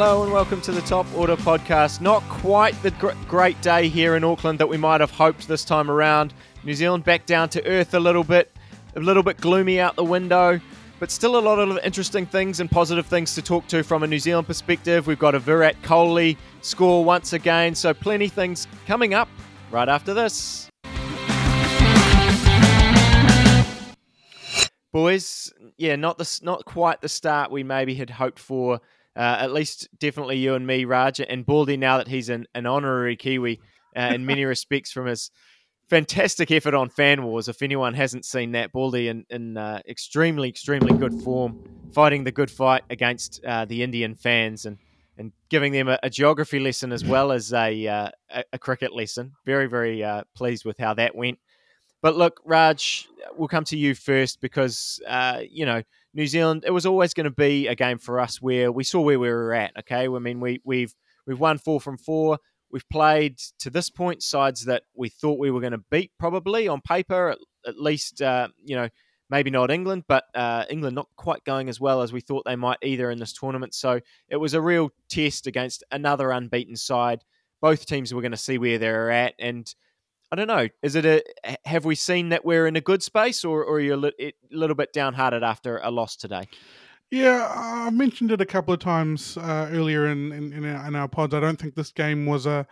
Hello and welcome to the Top Order podcast. Not quite the gr- great day here in Auckland that we might have hoped this time around. New Zealand back down to earth a little bit, a little bit gloomy out the window, but still a lot of interesting things and positive things to talk to from a New Zealand perspective. We've got a Virat Kohli score once again, so plenty things coming up right after this. Boys, yeah, not the not quite the start we maybe had hoped for uh, at least definitely you and me, Raj, and Baldy. Now that he's an, an honorary Kiwi uh, in many respects from his fantastic effort on Fan Wars. If anyone hasn't seen that, Baldy in, in uh, extremely, extremely good form, fighting the good fight against uh, the Indian fans and and giving them a, a geography lesson as well as a uh, a, a, cricket lesson. Very, very uh, pleased with how that went. But look, Raj, we'll come to you first because you know New Zealand, it was always going to be a game for us where we saw where we were at. Okay, I mean we we've we've won four from four. We've played to this point sides that we thought we were going to beat, probably on paper, at, at least. Uh, you know, maybe not England, but uh, England not quite going as well as we thought they might either in this tournament. So it was a real test against another unbeaten side. Both teams were going to see where they're at, and I don't know. Is it a have we seen that we're in a good space, or, or are you a li- little bit downhearted after a loss today? Yeah, I mentioned it a couple of times uh, earlier in in, in, our, in, our, pods. I don't think this game was a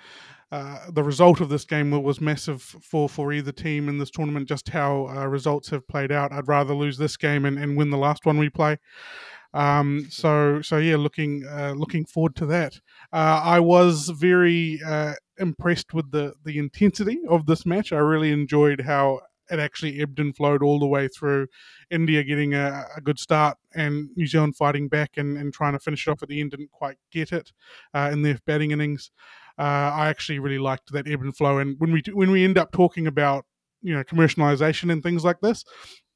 uh, the result of this game was massive for, for either team in this tournament. Just how uh, results have played out, I'd rather lose this game and, and win the last one we play. Um, so so yeah, looking uh, looking forward to that. Uh, I was very uh, impressed with the the intensity of this match. I really enjoyed how it actually ebbed and flowed all the way through. India getting a, a good start and New Zealand fighting back and, and trying to finish it off at the end didn't quite get it uh, in their batting innings. Uh, I actually really liked that ebb and flow. And when we when we end up talking about you know commercialization and things like this,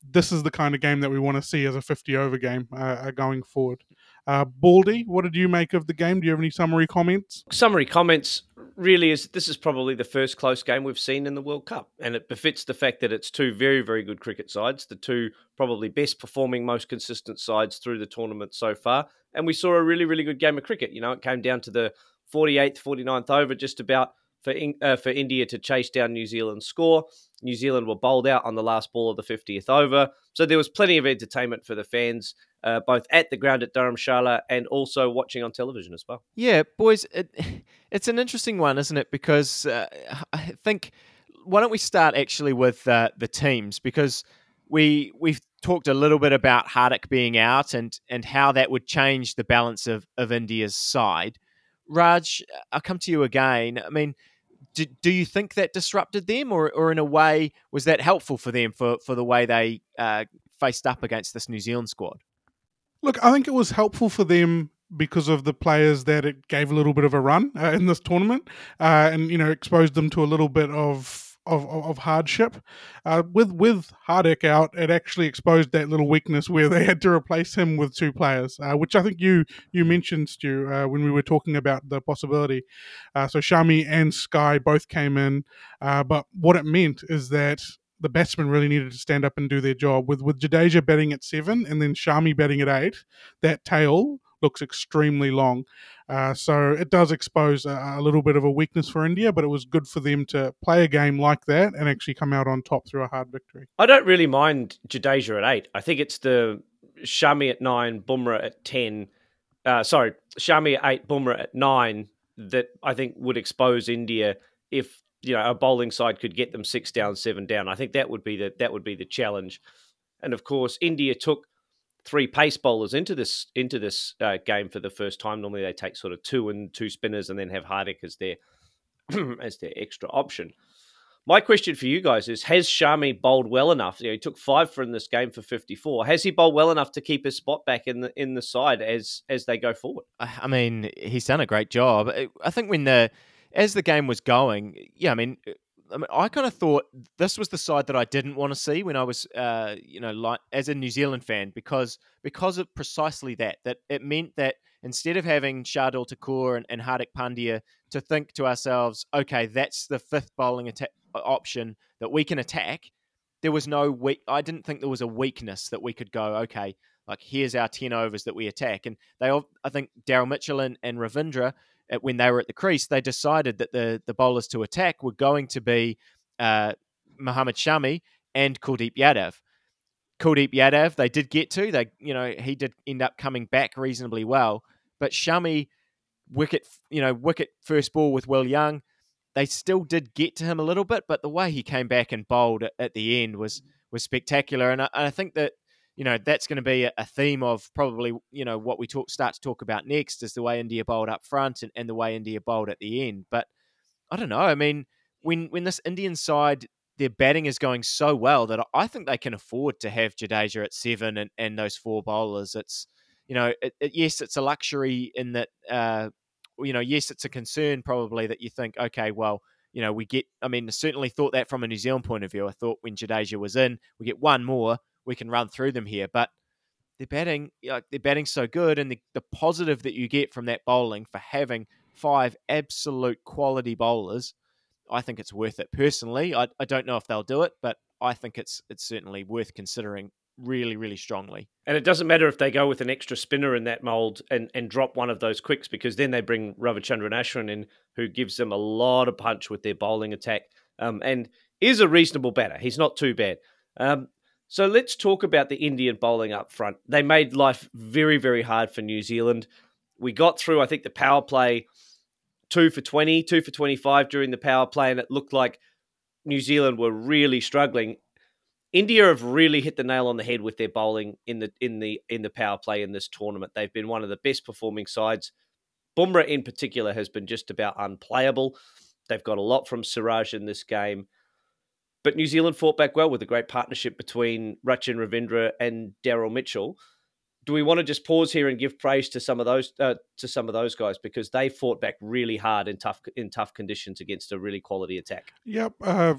this is the kind of game that we want to see as a 50 over game uh, uh, going forward. Uh, Baldy, what did you make of the game? Do you have any summary comments? Summary comments really is this is probably the first close game we've seen in the World Cup, and it befits the fact that it's two very, very good cricket sides, the two probably best performing, most consistent sides through the tournament so far. And we saw a really, really good game of cricket. You know, it came down to the 48th, 49th over, just about for uh, for India to chase down New Zealand's score. New Zealand were bowled out on the last ball of the 50th over, so there was plenty of entertainment for the fans, uh, both at the ground at Dharamshala and also watching on television as well. Yeah, boys, it, it's an interesting one, isn't it? Because uh, I think why don't we start actually with uh, the teams because we we've talked a little bit about Hardik being out and and how that would change the balance of of India's side. Raj, I'll come to you again. I mean, do, do you think that disrupted them, or, or in a way, was that helpful for them for, for the way they uh, faced up against this New Zealand squad? Look, I think it was helpful for them because of the players that it gave a little bit of a run uh, in this tournament, uh, and you know exposed them to a little bit of of, of hardship. Uh, with with Hardik out, it actually exposed that little weakness where they had to replace him with two players, uh, which I think you you mentioned, Stu, uh, when we were talking about the possibility. Uh, so Shami and Sky both came in, but what it meant is that the batsmen really needed to stand up and do their job. With with Jadeja batting at seven and then Shami batting at eight, that tail looks extremely long. Uh, so it does expose a, a, little bit of a weakness for India, but it was good for them to play a game like that and actually come out on top through a hard victory. I don't really mind Jadeja at eight. I think it's the Shami at nine, Bumrah at ten. Uh, sorry, Shami at eight, Bumrah at nine. That I think would expose India if you know a bowling side could get them six down, seven down. I think that would be the that would be the challenge. And of course, India took three pace bowlers into this into this uh, game for the first time. Normally, they take sort of two and two spinners, and then have Hardik as their as their extra option. My question for you guys is: Has Shami bowled well enough? You know, he took five from this game for fifty-four. Has he bowled well enough to keep his spot back in the in the side as as they go forward? I mean, he's done a great job. I think when the as the game was going, yeah, I mean, I, mean, I kind of thought this was the side that I didn't want to see when I was, uh, you know, like as a New Zealand fan, because because of precisely that. That it meant that instead of having Shardul Thakur and, and Hardik Pandya to think to ourselves, okay, that's the fifth bowling option that we can attack. There was no weak. I didn't think there was a weakness that we could go. Okay, Like, here's our 10 overs that we attack. And they, all, I think Daryl Mitchell and, and Ravindra, when they were at the crease, they decided that the, the bowlers to attack were going to be uh, Shami and Kuldeep Yadav. Kuldeep Yadav, they did get to. They, you know, he did end up coming back reasonably well. But Shami, wicket, you know, wicket first ball with Will Young, they still did get to him a little bit. But the way he came back and bowled at, at the end was was spectacular. And I, I think that you know that's going to be a, theme of probably you know what we talk start to talk about next is the way India bowled up front and, and the way India bowled at the end. But I don't know. I mean, when when this Indian side their batting is going so well that I think they can afford to have Jadeja at seven and, and those four bowlers. It's you know, it, it, yes, it's a luxury in that uh, you know, yes, it's a concern probably that you think, okay, well, you know, we get. I mean, certainly thought that from a New Zealand point of view. I thought when Jadeja was in, we get one more, we can run through them here, but. They're batting, like they're batting so good, and the, the positive that you get from that bowling for having five absolute quality bowlers I think it's worth it personally. I, I don't know if they'll do it, but I think it's it's certainly worth considering really, really strongly. And it doesn't matter if they go with an extra spinner in that mold and, and drop one of those quicks because then they bring Ravichandran Ashwin in, who gives them a lot of punch with their bowling attack um, and is a reasonable batter. He's not too bad. Um, so let's talk about the Indian bowling up front. They made life very, very hard for New Zealand. We got through, I think, the power play two for 20, two for 25 during the power play, and it looked like New Zealand were really struggling. India have really hit the nail on the head with their bowling in the in the in the power play in this tournament. They've been one of the best performing sides. Bumrah in particular has been just about unplayable. They've got a lot from Siraj in this game. But New Zealand fought back well with a great partnership between Rachin Ravindra and Daryl Mitchell do we want to just pause here and give praise to some of those uh, to some of those guys because they fought back really hard in tough in tough conditions against a really quality attack? Yep. Uh,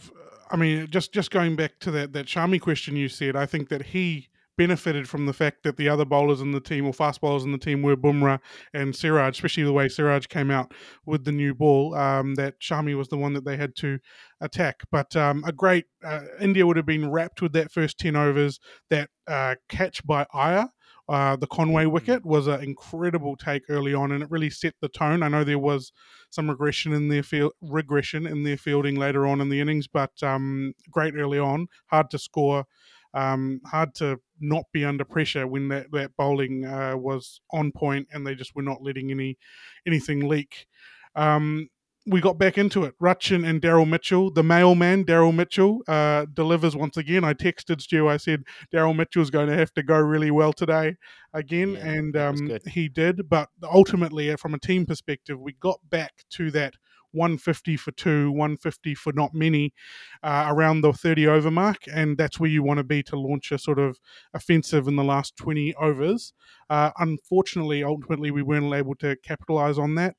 I mean, just just going back to that that Shami question you said, I think that he benefited from the fact that the other bowlers in the team or fast bowlers in the team were Bumrah and Siraj, especially the way Siraj came out with the new ball. Um, that Shami was the one that they had to attack. But um, a great uh, India would have been wrapped with that first ten overs. That uh, catch by Iyer uh, the Conway mm-hmm. wicket was an incredible take early on, and it really set the tone. I know there was some regression in their field, regression in their fielding later on in the innings, but um, great early on. Hard to score, um, hard to not be under pressure when that that bowling uh, was on point, and they just were not letting any anything leak. Um, we got back into it. Rachin and Daryl Mitchell, the mailman, Daryl Mitchell, uh, delivers once again. I texted Stu, I said, Daryl Mitchell's going to have to go really well today again. Yeah, and um, he did. But ultimately, uh, from a team perspective, we got back to that 150 for two, 150 for not many, uh, around the 30 over mark, and that's where you want to be to launch a sort of offensive in the last 20 overs. Uh, unfortunately, ultimately, we weren't able to capitalize on that.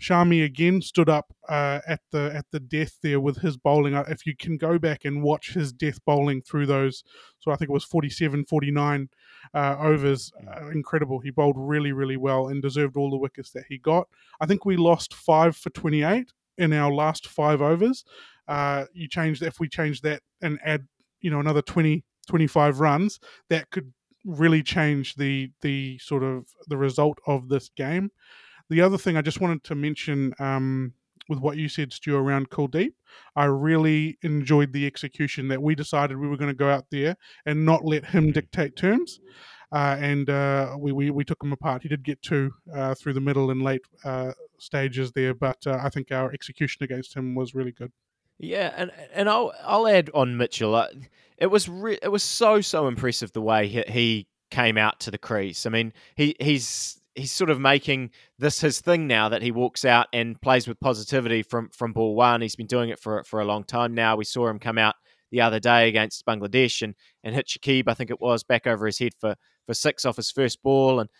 Shami again stood up uh, at the at the death there with his bowling. Uh, if you can go back and watch his death bowling through those, so I think it was 47, 49 uh, overs, uh, incredible. He bowled really, really well and deserved all the wickets that he got. I think we lost five for 28 in our last five overs. Uh, you change if we change that and add, you know, another 20, 25 runs, that could really change the the sort of the result of this game. The other thing I just wanted to mention um, with what you said, Stu, around Kuldeep. I really enjoyed the execution that we decided we were going to go out there and not let him dictate terms. Uh, and uh, we, we, we took him apart. He did get two uh, through the middle and late uh, stages there, but uh, I think our execution against him was really good. Yeah, and and I'll I'll add on Mitchell. Uh, it was re- it was so so impressive the way he, he came out to the crease. I mean, he he's he's sort of making this his thing now that he walks out and plays with positivity from from ball one. He's been doing it for for a long time now. We saw him come out the other day against Bangladesh and and hit Shakib, I think it was, back over his head for for six off his first ball, and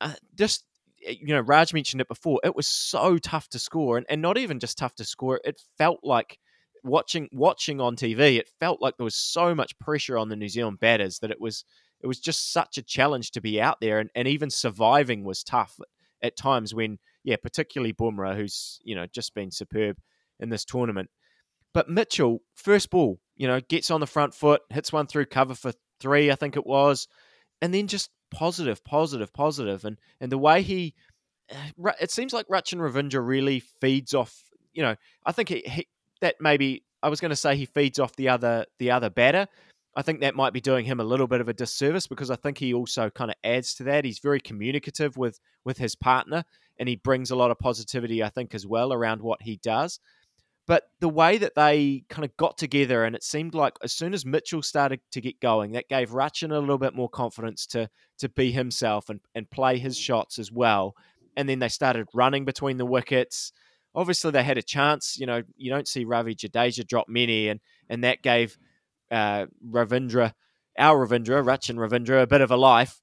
uh, just eh, you know, Raj mentioned it before. It was so tough to score, and, and not even just tough to score. It felt like watching watching on TV. It felt like there was so much pressure on the New Zealand batters that it was it was just such a challenge to be out there, and, and even surviving was tough at times. When yeah, particularly Bumrah, who's you know just been superb in this tournament. But Mitchell, first ball, you know, gets on the front foot, hits one through cover for three, I think it was, and then just positive, positive, positive, and and the way he, uh, it seems like Rachin Ravindra really feeds off. You know, I think he, he that maybe I was going to say he feeds off the other the other batter. I think that might be doing him a little bit of a disservice because I think he also kind of adds to that. He's very communicative with with his partner, and he brings a lot of positivity, I think, as well around what he does. But the way that they kind of got together, and it seemed like as soon as Mitchell started to get going, that gave Rachin a little bit more confidence to to be himself and, and play his shots as well. And then they started running between the wickets. Obviously, they had a chance. You know, you don't see Ravi Jadeja drop many, and and that gave uh, Ravindra, our Ravindra, Rachin Ravindra, a bit of a life.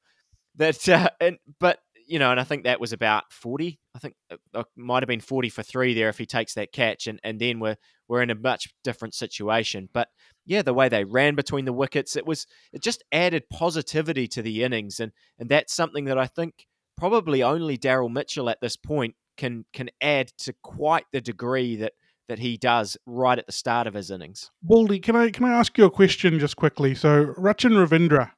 That, uh, and, but you know, and I think that was about 40. I think it uh, uh, might have been 40 for three there if he takes that catch, and, and then we're we're in a much different situation. But yeah, the way they ran between the wickets, it was it just added positivity to the innings, and and that's something that I think probably only Daryl Mitchell at this point can can add to quite the degree that that he does right at the start of his innings. Baldy, can I can I ask you a question just quickly? So Rachin Ravindra,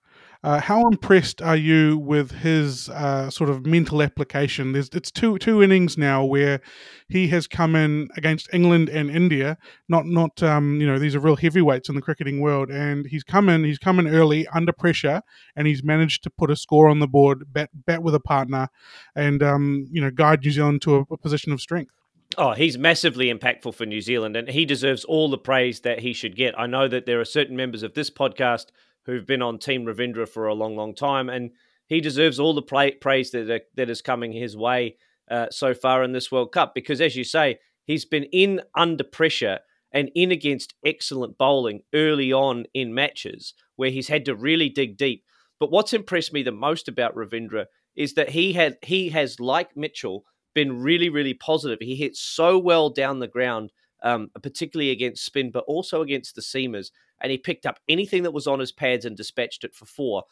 uh, how impressed are you with his uh, sort of mental application? There's it's two two innings now where he has come in against England and India. Not not um, you know these are real heavyweights in the cricketing world, and he's come in he's come in early under pressure, and he's managed to put a score on the board, bat bat with a partner, and um, you know guide New Zealand to a, a position of strength. Oh, he's massively impactful for New Zealand, and he deserves all the praise that he should get. I know that there are certain members of this podcast who've been on Team Ravindra for a long, long time, and he deserves all the praise that that is coming his way uh, so far in this World Cup. Because, as you say, he's been in under pressure and in against excellent bowling early on in matches where he's had to really dig deep. But what's impressed me the most about Ravindra is that he had he has, like Mitchell, been really, really positive. He hit so well down the ground, um, particularly against spin, but also against the seamers and he picked up anything that was on his pads and dispatched it for four.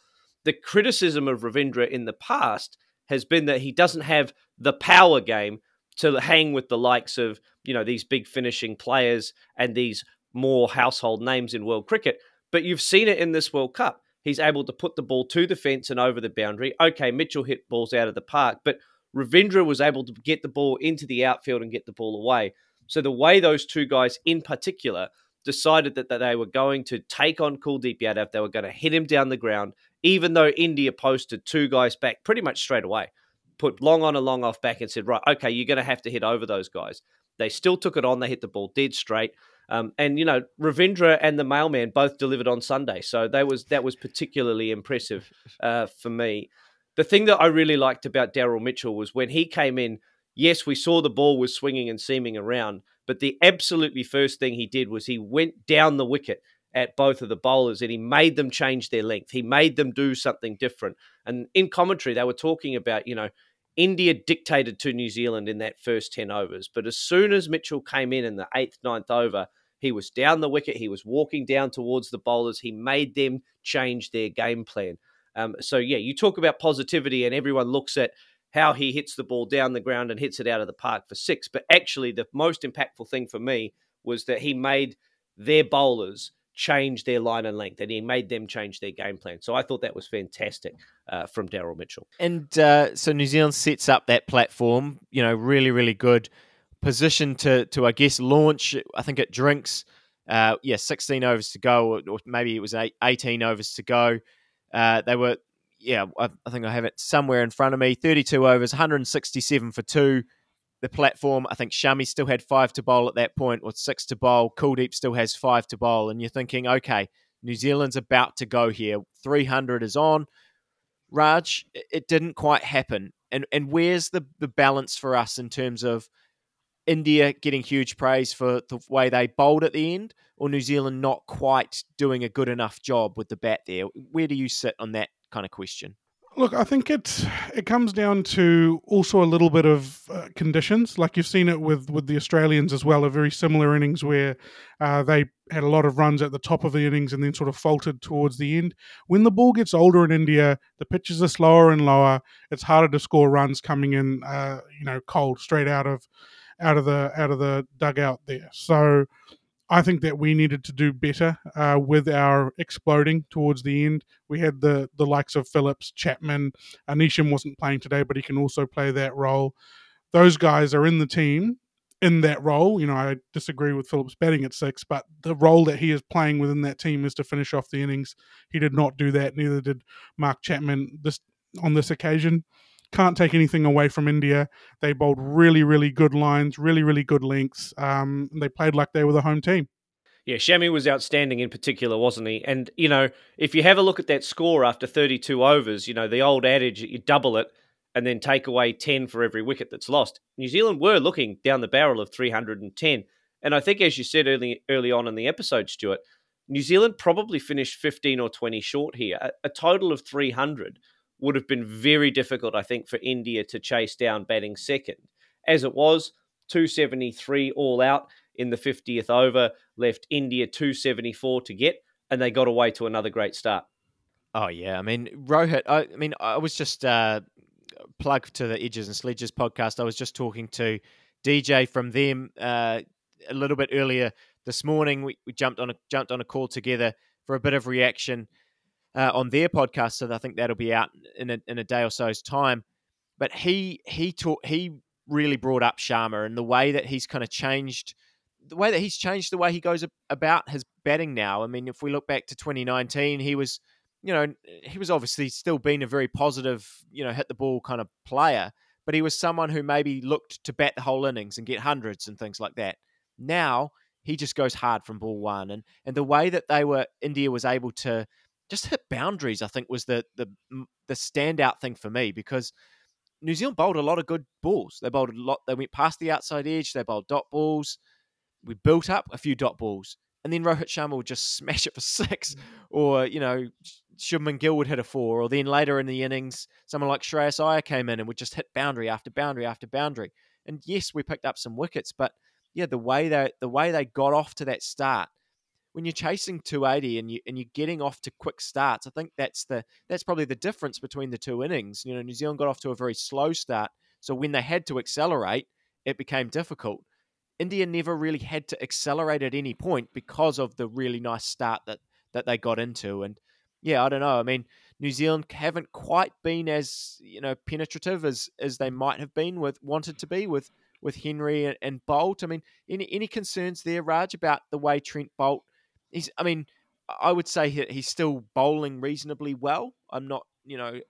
The criticism of Ravindra in the past has been that he doesn't have the power game to hang with the likes of, you know, these big finishing players and these more household names in world cricket. But you've seen it in this World Cup. He's able to put the ball to the fence and over the boundary. Okay, Mitchell hit balls out of the park, but Ravindra was able to get the ball into the outfield and get the ball away. So the way those two guys in particular decided that, that they were going to take on Kuldeep Yadav. They were going to hit him down the ground, even though India posted two guys back pretty much straight away. Put long on and long off back and said, right, okay, you're going to have to hit over those guys. They still took it on. They hit the ball dead straight. Um, and you know, Ravindra and the mailman both delivered on Sunday, so that was that was particularly impressive uh, for me. The thing that I really liked about Daryl Mitchell was when he came in. Yes, we saw the ball was swinging and seaming around, but the absolutely first thing he did was he went down the wicket at both of the bowlers and he made them change their length. He made them do something different. And in commentary, they were talking about, you know, India dictated to New Zealand in that first 10 overs. But as soon as Mitchell came in in the eighth, ninth over, he was down the wicket. He was walking down towards the bowlers. He made them change their game plan. Um, so, yeah, you talk about positivity, and everyone looks at how he hits the ball down the ground and hits it out of the park for six. But actually, the most impactful thing for me was that he made their bowlers change their line and length and he made them change their game plan. So I thought that was fantastic uh, from Daryl Mitchell. And uh, so New Zealand sets up that platform, you know, really, really good position to, to I guess, launch. I think it drinks, uh, yeah, 16 overs to go, or, maybe it was eight, 18 overs to go. Uh, they were yeah, I, I, think I have it somewhere in front of me. 32 overs, 167 for two. The platform, I think Shami still had five to bowl at that point, or six to bowl. Kuldeep still has five to bowl. And you're thinking, okay, New Zealand's about to go here. 300 is on. Raj, it didn't quite happen. And and where's the, the balance for us in terms of India getting huge praise for the way they bowled at the end, or New Zealand not quite doing a good enough job with the bat there? Where do you sit on that kind of question? Look, I think it it comes down to also a little bit of uh, conditions. Like you've seen it with with the Australians as well, a very similar innings where uh, they had a lot of runs at the top of the innings and then sort of faltered towards the end. When the ball gets older in India, the pitches are slower and lower. It's harder to score runs coming in, uh, you know, cold straight out of out of the out of the dugout there. So I think that we needed to do better uh, with our exploding towards the end. We had the the likes of Phillips, Chapman, Anishan wasn't playing today, but he can also play that role. Those guys are in the team in that role. You know, I disagree with Phillips batting at six, but the role that he is playing within that team is to finish off the innings. He did not do that. Neither did Mark Chapman this on this occasion. Can't take anything away from India. They bowled really, really good lines, really, really good lengths. Um, they played like they were the home team. Yeah, Shami was outstanding in particular, wasn't he? And, you know, if you have a look at that score after 32 overs, you know, the old adage you double it and then take away 10 for every wicket that's lost. New Zealand were looking down the barrel of 310. And I think, as you said early, early on in the episode, Stuart, New Zealand probably finished 15 or 20 short here. A, a total of 300 would have been very difficult, I think, for India to chase down batting second. As it was, 273 all out in the 50th over left India 274 to get, and they got away to another great start. Oh yeah, I mean Rohit. I, I mean I was just uh, plug to the Edges and Sledges podcast. I was just talking to DJ from them uh, a little bit earlier this morning. We, we, jumped on a jumped on a call together for a bit of reaction uh, on their podcast. So I think that'll be out in a, in a day or so's time. But he he taught he really brought up Sharma and the way that he's kind of changed the way that he's changed the way he goes about his batting now. I mean, if we look back to 2019, he was you know, he was obviously still being a very positive, you know, hit the ball kind of player, but he was someone who maybe looked to bat the whole innings and get hundreds and things like that. Now he just goes hard from ball one, and and the way that they were, India was able to just hit boundaries. I think was the the the standout thing for me because New Zealand bowled a lot of good balls. They bowled a lot. They went past the outside edge. They bowled dot balls. We built up a few dot balls, and then Rohit Sharma would just smash it for six, mm. or you know Shubman Gill would hit a four, or then later in the innings, someone like Shreyas Iyer came in and would just hit boundary after boundary after boundary. And yes, we picked up some wickets, but yeah, the way they the way they got off to that start, when you're chasing 280 and you and you're getting off to quick starts, I think that's the that's probably the difference between the two innings. You know, New Zealand got off to a very slow start, so when they had to accelerate, it became difficult. India never really had to accelerate at any point because of the really nice start that that they got into. And yeah, I don't know. I mean, New Zealand haven't quite been as you know penetrative as as they might have been with wanted to be with with Henry and, Boult. I mean, any any concerns there, Raj, about the way Trent Boult? He's, I mean, I would say he, he's still bowling reasonably well. I'm not, you know,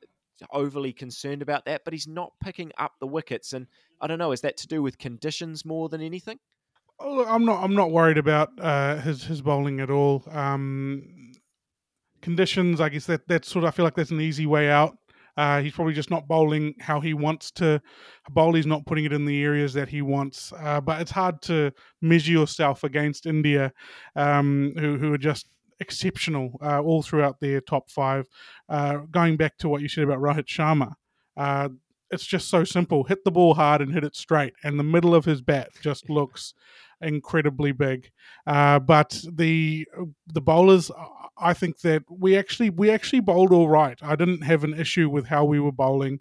overly concerned about that, but he's not picking up the wickets, and I don't know. Is that to do with conditions more than anything? Oh, I'm not. I'm not worried about uh, his his bowling at all. Um, conditions. I guess that that's sort of I feel like that's an easy way out. Uh, he's probably just not bowling how he wants to bowl. He's not putting it in the areas that he wants. Uh, but it's hard to measure yourself against India, um, who who are just exceptional uh, all throughout their top five. Uh, going back to what you said about Rohit Sharma, uh, it's just so simple. Hit the ball hard and hit it straight, and the middle of his bat just looks incredibly big. Uh, but the the bowlers, I think that we actually we actually bowled all right. I didn't have an issue with how we were bowling.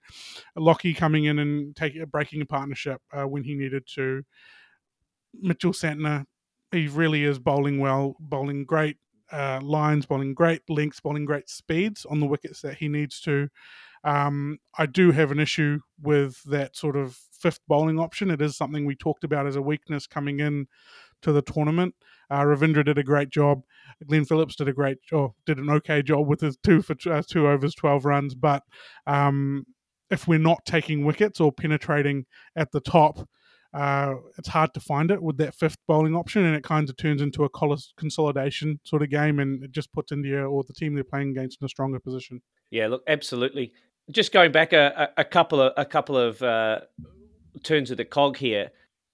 Lockie coming in and taking a breaking a partnership uh, when he needed to. Mitchell Santner, he really is bowling well, bowling great uh, lines, bowling great lengths, bowling great speeds on the wickets that he needs to. Um, I do have an issue with that sort of fifth bowling option. It is something we talked about as a weakness coming in to the tournament. Uh, Ravindra did a great job. Glenn Phillips did a great job, did an okay job with his two for uh, two overs, twelve runs. But um, if we're not taking wickets or penetrating at the top, uh, it's hard to find it with that fifth bowling option, and it kind of turns into a consolidation sort of game, and it just puts India or the team they're playing against in a stronger position. Yeah, look, absolutely. Just going back a, a, couple of a couple of uh, turns of the cog here.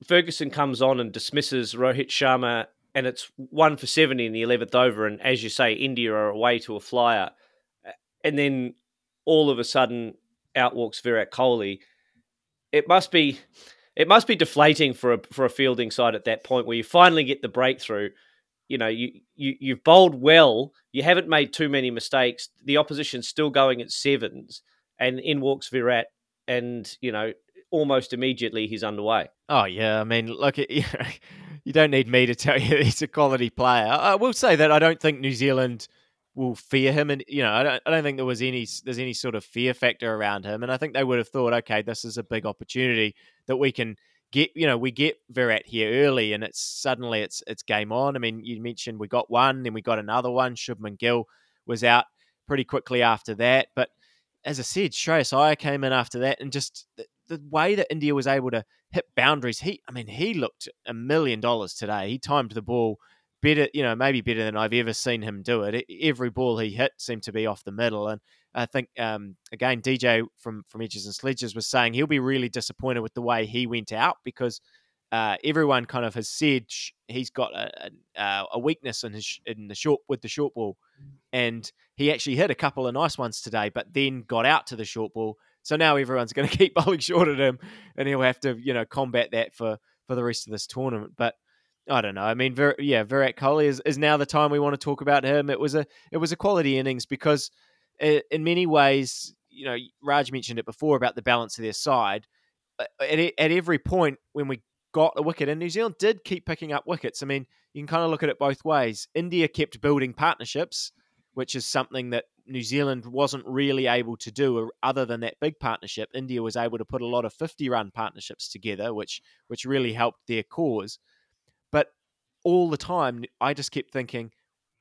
Ferguson comes on and dismisses Rohit Sharma, and it's one for 70 in the 11th over. And as you say, India are away to a flyer. And then all of a sudden, out walks Virat Kohli. It must be. It must be deflating for a for a fielding side at that point where you finally get the breakthrough. You know, you, you you've bowled well. You haven't made too many mistakes. The opposition's still going at sevens, and in walks Virat, and you know almost immediately he's underway. Oh yeah, I mean, look, you don't need me to tell you he's a quality player. I will say that I don't think New Zealand will fear him, and you know, I don't, I don't think there was any there's any sort of fear factor around him, and I think they would have thought, okay, this is a big opportunity that we can get, you know, we get Virat here early, and it's suddenly it's it's game on. I mean, you mentioned we got one, then we got another one. Shubman Gill was out pretty quickly after that, but as I said, Shreyas Iyer came in after that, and just the, the way that India was able to hit boundaries, he, I mean, he looked a million dollars today. He timed the ball better, you know, maybe better than I've ever seen him do it. Every ball he hit seemed to be off the middle, and I think um, again DJ from from Edges and Sledges was saying he'll be really disappointed with the way he went out because uh, everyone kind of has said he's got a, a, a, weakness in his in the short with the short ball, and he actually hit a couple of nice ones today, but then got out to the short ball. So now everyone's going to keep bowling short at him, and he'll have to you know combat that for for the rest of this tournament. But I don't know. I mean, Vir- yeah, Virat Kohli is, is now the time we want to talk about him. It was a it was a quality innings because it, in many ways, you know, Raj mentioned it before about the balance of their side. At, at every point when we got a wicket, and New Zealand did keep picking up wickets. I mean, you can kind of look at it both ways. India kept building partnerships, which is something that New Zealand wasn't really able to do uh, other than that big partnership. India was able to put a lot of 50 run partnerships together, which which really helped their cause. But all the time, I just kept thinking,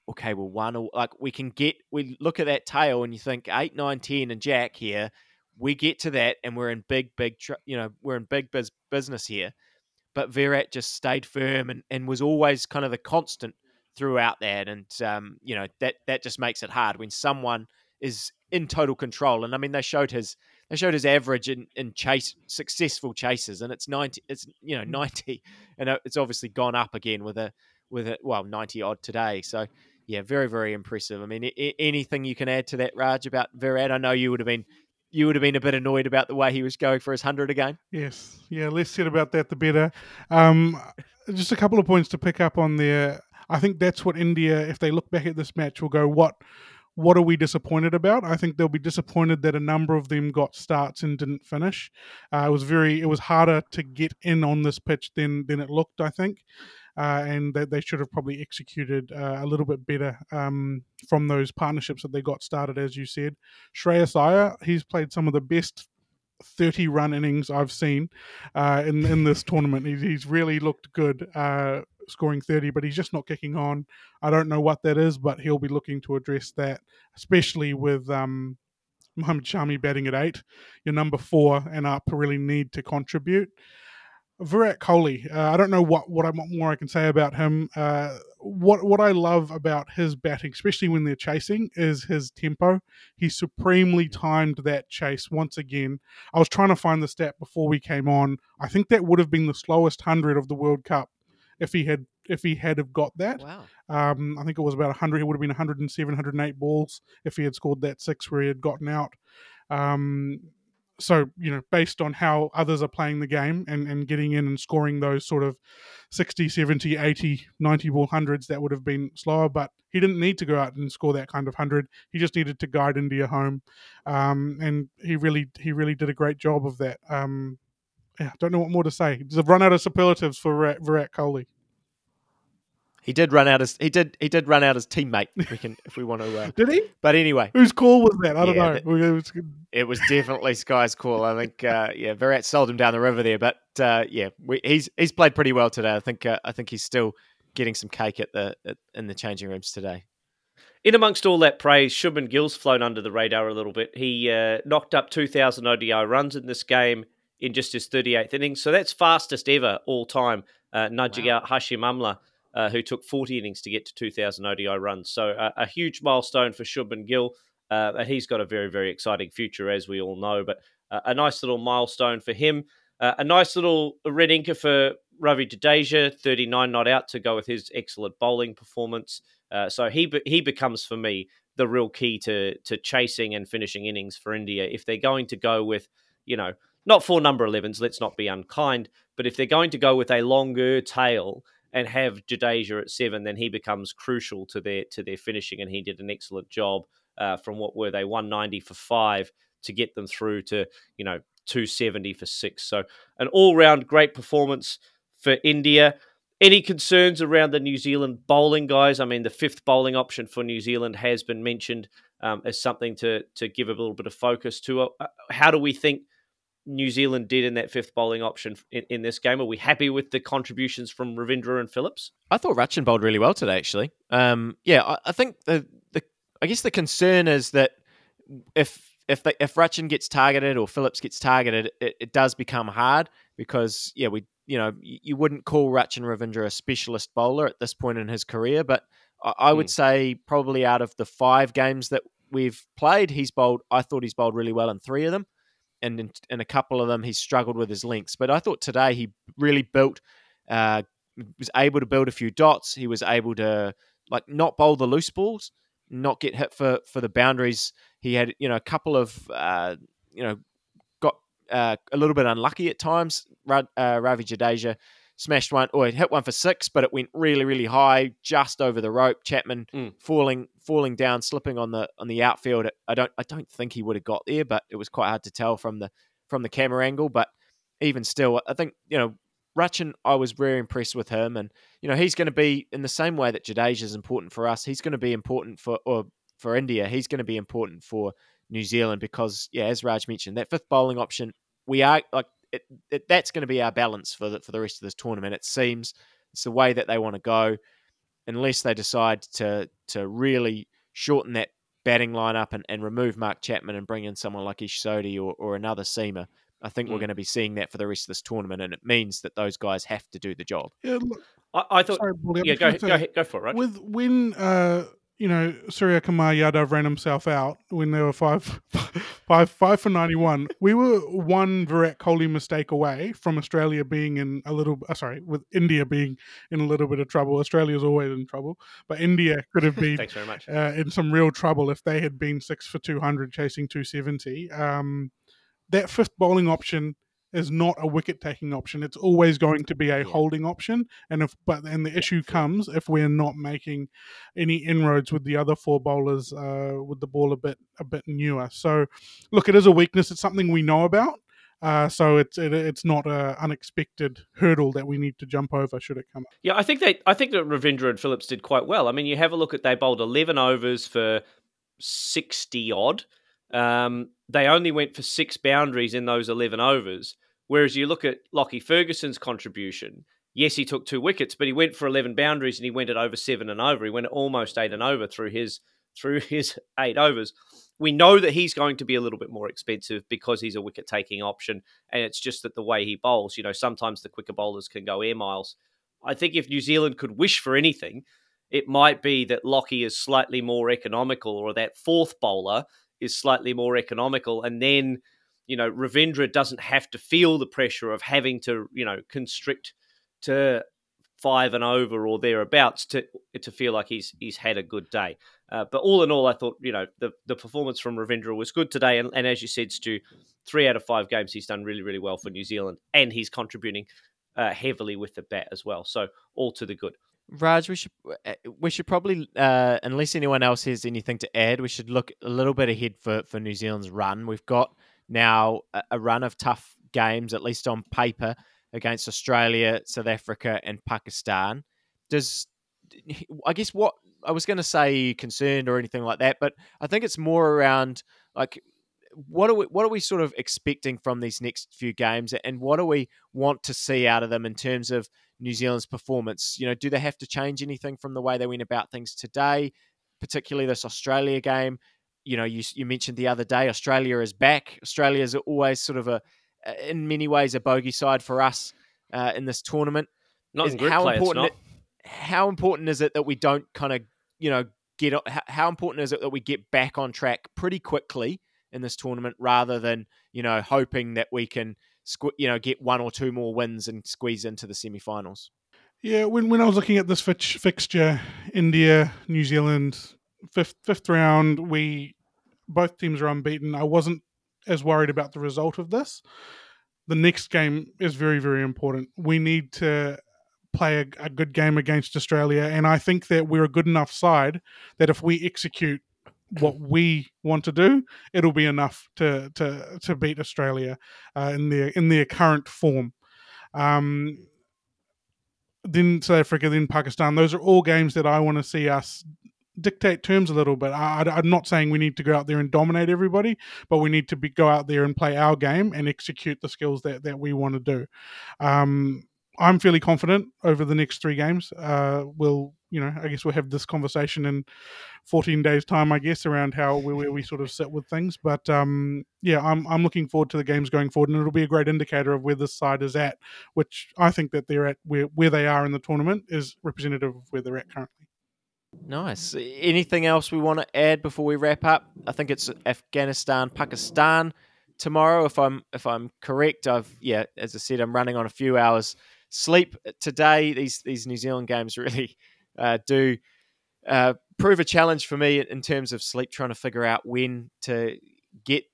okay, well, one, like we can get, we look at that tail and you think eight, nine, 10 and Jack here, we get to that and we're in big, big, you know, we're in big biz- business here. But Virat just stayed firm and, and was always kind of the constant throughout that. And, um, you know, that, that just makes it hard when someone is in total control. And I mean, they showed his, they showed his average in, in chase successful chases, and it's ninety. It's you know mm. ninety, and it's obviously gone up again with a with a well ninety odd today. So yeah, very very impressive. I mean, I- anything you can add to that, Raj, about Virat? I know you would have been you would have been a bit annoyed about the way he was going for his hundred again. Yes, yeah, less said about that, the better. Um, just a couple of points to pick up on there. I think that's what India, if they look back at this match, will go, "What what are we disappointed about? I think they'll be disappointed that a number of them got starts and didn't finish. Uh, it was very, it was harder to get in on this pitch than than it looked. I think, uh, and that they should have probably executed uh, a little bit better um, from those partnerships that they got started. As you said, Shreyas Iyer, he's played some of the best 30 run innings I've seen uh, in in this tournament. He's, he's really looked good. Uh, scoring 30, but he's just not kicking on. I don't know what that is, but he'll be looking to address that, especially with um, Mohammed Shami batting at eight. Your number four and up really need to contribute. Virat Kohli, uh, I don't know what what, I, what more I can say about him. Uh, what what I love about his batting, especially when they're chasing, is his tempo. He supremely timed that chase once again. I was trying to find the stat before we came on. I think that would have been the slowest hundred of the World Cup if he had if he had have got that. Wow. Um, I think it was about 100. It would have been 107, 108 balls if he had scored that six where he had gotten out. Um, so, you know, based on how others are playing the game and, and getting in and scoring those sort of 60, 70, 80, 90 ball hundreds, that would have been slower. But he didn't need to go out and score that kind of hundred. He just needed to guide India home. Um, and he really, he really did a great job of that. Um, yeah, don't know what more to say. They've run out of superlatives for Virat, Virat Kohli. He did run out his he did he did run out his teammate. We can if we want to. Uh, did he? But anyway, whose call was that? I don't yeah, know. it, was, it was definitely Sky's call. I think. Uh, yeah, Virat sold him down the river there, but uh, yeah, we, he's he's played pretty well today. I think uh, I think he's still getting some cake at the at, in the changing rooms today. In amongst all that praise, Shubman Gill's flown under the radar a little bit. He uh, knocked up 2,000 ODI runs in this game in just his 38th innings. So that's fastest ever all time, uh, nudging wow. out Hashim Amla, uh, who took 40 innings to get to 2,000 ODI runs. So uh, a huge milestone for Shubman Gill. Uh, he's got a very, very exciting future, as we all know, but uh, a nice little milestone for him. Uh, a nice little red inker for Ravi Jadeja, 39 not out to go with his excellent bowling performance. so he he becomes for me the real key to to chasing and finishing innings for India. If they're going to go with, you know, not for number 11s, let's not be unkind, but if they're going to go with a longer tail and have Jadeja at seven, then he becomes crucial to their to their finishing, and he did an excellent job uh, from what were they 190 for five to get them through to you know 270 for six. So an all round great performance for India. Any concerns around the New Zealand bowling guys? I mean, the fifth bowling option for New Zealand has been mentioned um, as something to to give a little bit of focus to. Uh, how do we think New Zealand did in that fifth bowling option in, in, this game? Are we happy with the contributions from Ravindra and Phillips? I thought Rachin bowled really well today. Actually, um, yeah, I, I, think the the I guess the concern is that if if the, if Rachin gets targeted or Phillips gets targeted, it, it does become hard because yeah, we you know you wouldn't call Rachin Ravindra a specialist bowler at this point in his career, but I, I would mm. say probably out of the five games that we've played, he's bowled. I thought he's bowled really well in three of them and in, in, a couple of them he struggled with his links. But I thought today he really built, uh, was able to build a few dots. He was able to like not bowl the loose balls, not get hit for for the boundaries. He had you know a couple of uh, you know got uh, a little bit unlucky at times. uh, Ravi Jadeja smashed one or hit one for six, but it went really, really high, just over the rope. Chapman mm. falling falling down, slipping on the on the outfield. I don't I don't think he would have got there, but it was quite hard to tell from the from the camera angle. But even still, I think you know Rachin, I was very impressed with him, and you know he's going to be in the same way that Jadeja is important for us. He's going to be important for or for India. He's going to be important for New Zealand because yeah, as Raj mentioned, that fifth bowling option, we are like it, it, that's going to be our balance for the, for the rest of this tournament. It seems it's the way that they want to go, unless they decide to to really shorten that batting lineup and, and remove Mark Chapman and bring in someone like Ish Sodhi or, or another seamer. I think mm. we're going to be seeing that for the rest of this tournament, and it means that those guys have to do the job. Yeah, look, I, I thought. Sorry, yeah, go, go, ahead, go for it. Right? With when uh, you know, Suryakumar Yadav ran himself out when they were five, five, five for ninety-one. we were one Virat Kohli mistake away from Australia being in a little. Uh, sorry, with India being in a little bit of trouble. Australia's always in trouble, but India could have been Thanks very much. Uh, in some real trouble if they had been six for two hundred chasing two seventy. Um, that fifth bowling option is not a wicket taking option. It's always going to be a holding option. And if but and the issue comes if we're not making any inroads with the other four bowlers uh, with the ball a bit a bit newer. So look, it is a weakness. It's something we know about. Uh, so it's it, it's not an unexpected hurdle that we need to jump over should it come up. Yeah, I think they I think that Ravindra and Phillips did quite well. I mean, you have a look at they bowled eleven overs for sixty odd. Um, they only went for six boundaries in those eleven overs. Whereas you look at Lockie Ferguson's contribution, yes, he took two wickets, but he went for 11 boundaries and he went at over seven and over. He went almost eight and over through his through his eight overs. We know that he's going to be a little bit more expensive because he's a wicket taking option, and it's just that the way he bowls. You know, sometimes the quicker bowlers can go air miles. I think if New Zealand could wish for anything, it might be that Lockie is slightly more economical, or that fourth bowler is slightly more economical, and then you know, Ravindra doesn't have to feel the pressure of having to, you know, constrict to five and over or thereabouts to to feel like he's he's had a good day. Uh, but all in all, I thought you know the the performance from Ravindra was good today, and, and as you said, Stu, three out of five games he's done really really well for New Zealand, and he's contributing uh, heavily with the bat as well. So all to the good. Raj, we should uh, we should probably, uh, unless anyone else has anything to add, we should look a little bit ahead for for New Zealand's run. We've got now a, run of tough games, at least on paper, against Australia, South Africa, and Pakistan. Does I guess what I was going to say concerned or anything like that, but I think it's more around like what are we what are we sort of expecting from these next few games, and what do we want to see out of them in terms of New Zealand's performance? You know, do they have to change anything from the way they went about things today, particularly this Australia game? You know, you you mentioned the other day, Australia is back. Australia is always sort of a, in many ways, a bogey side for us uh, in this tournament. Not is, how play, important. It, how important is it that we don't kind of, you know, get? How important is it that we get back on track pretty quickly in this tournament, rather than you know hoping that we can, you know, get one or two more wins and squeeze into the semi-finals. Yeah, when when I was looking at this fixture, India, New Zealand, fifth fifth round, we both teams are unbeaten. I wasn't as worried about the result of this. The next game is very very important. We need to play a, a good game against Australia, and I think that we're a good enough side that if we execute what we want to do, it'll be enough to to to beat Australia uh, in their in their current form. Um, then South Africa, then Pakistan. Those are all games that I want to see us dictate terms a little bit. I, am not saying we need to go out there and dominate everybody, but we need to be, go out there and play our game and execute the skills that, that we want to do. Um, I'm fairly confident over the next three games. Uh, we'll, you know, I guess we'll have this conversation in 14 days' time, I guess, around how where, where we sort of sit with things. But um, yeah, I'm I'm looking forward to the games going forward, and it'll be a great indicator of where this side is at, which I think that they're at where where they are in the tournament is representative of where they're at currently. Nice. Anything else we want to add before we wrap up? I think it's Afghanistan, Pakistan tomorrow. If I'm if I'm correct, I've yeah, as I said, I'm running on a few hours sleep today. These these New Zealand games really uh, do uh, prove a challenge for me in terms of sleep, trying to figure out when to get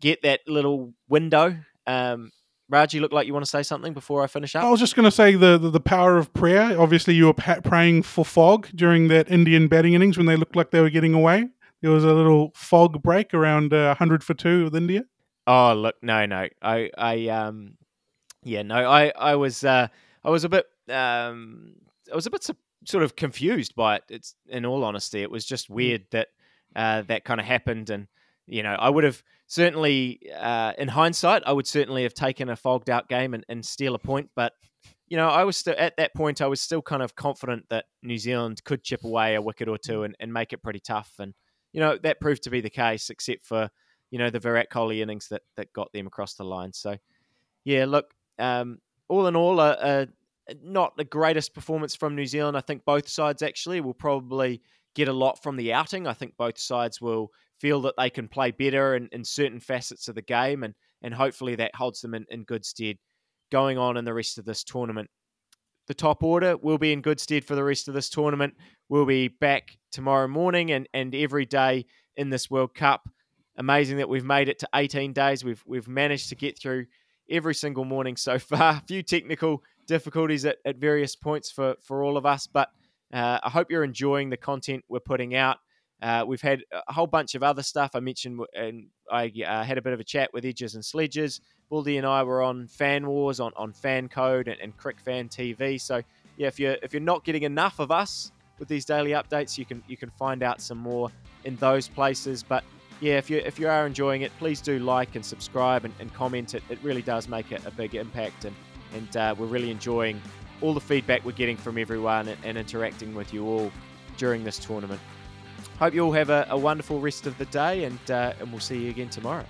get that little window. Um, Raj, you look like you want to say something before I finish up. I was just going to say the, the, the power of prayer. Obviously, you were pa- praying for fog during that Indian batting innings when they looked like they were getting away. There was a little fog break around uh, 100 for two with India. Oh look, no, no, I, I, um, yeah, no, I, I was, uh, I was a bit, um, I was a bit su- sort of confused by it. It's in all honesty, it was just weird that uh, that kind of happened, and you know, I would have certainly, uh, in hindsight, I would certainly have taken a fogged out game and, and steal a point, but you know, I was still at that point. I was still kind of confident that New Zealand could chip away a wicket or two and, and make it pretty tough, and you know that proved to be the case, except for you know the Virat Kohli innings that that got them across the line. So, yeah, look, um, all in all, a, not the greatest performance from New Zealand. I think both sides actually will probably get a lot from the outing. I think both sides will feel that they can play better in, in certain facets of the game, and and hopefully that holds them in, in good stead going on in the rest of this tournament. The top order will be in good stead for the rest of this tournament. We'll be back tomorrow morning and, and every day in this World Cup. Amazing that we've made it to 18 days. We've we've managed to get through every single morning so far. A few technical difficulties at, at various points for, for all of us, but uh, I hope you're enjoying the content we're putting out. Uh, we've had a whole bunch of other stuff. I mentioned, and I uh, had a bit of a chat with Edges and Sledges. Baldy and I were on Fan Wars on, on Fan Code and, and Crick Fan TV. So yeah, if you're if you're not getting enough of us with these daily updates, you can you can find out some more in those places. But yeah, if you if you are enjoying it, please do like and subscribe and, and comment. It it really does make a, a big impact, and and uh, we're really enjoying all the feedback we're getting from everyone and, and interacting with you all during this tournament. Hope you all have a, a wonderful rest of the day, and, uh, and we'll see you again tomorrow.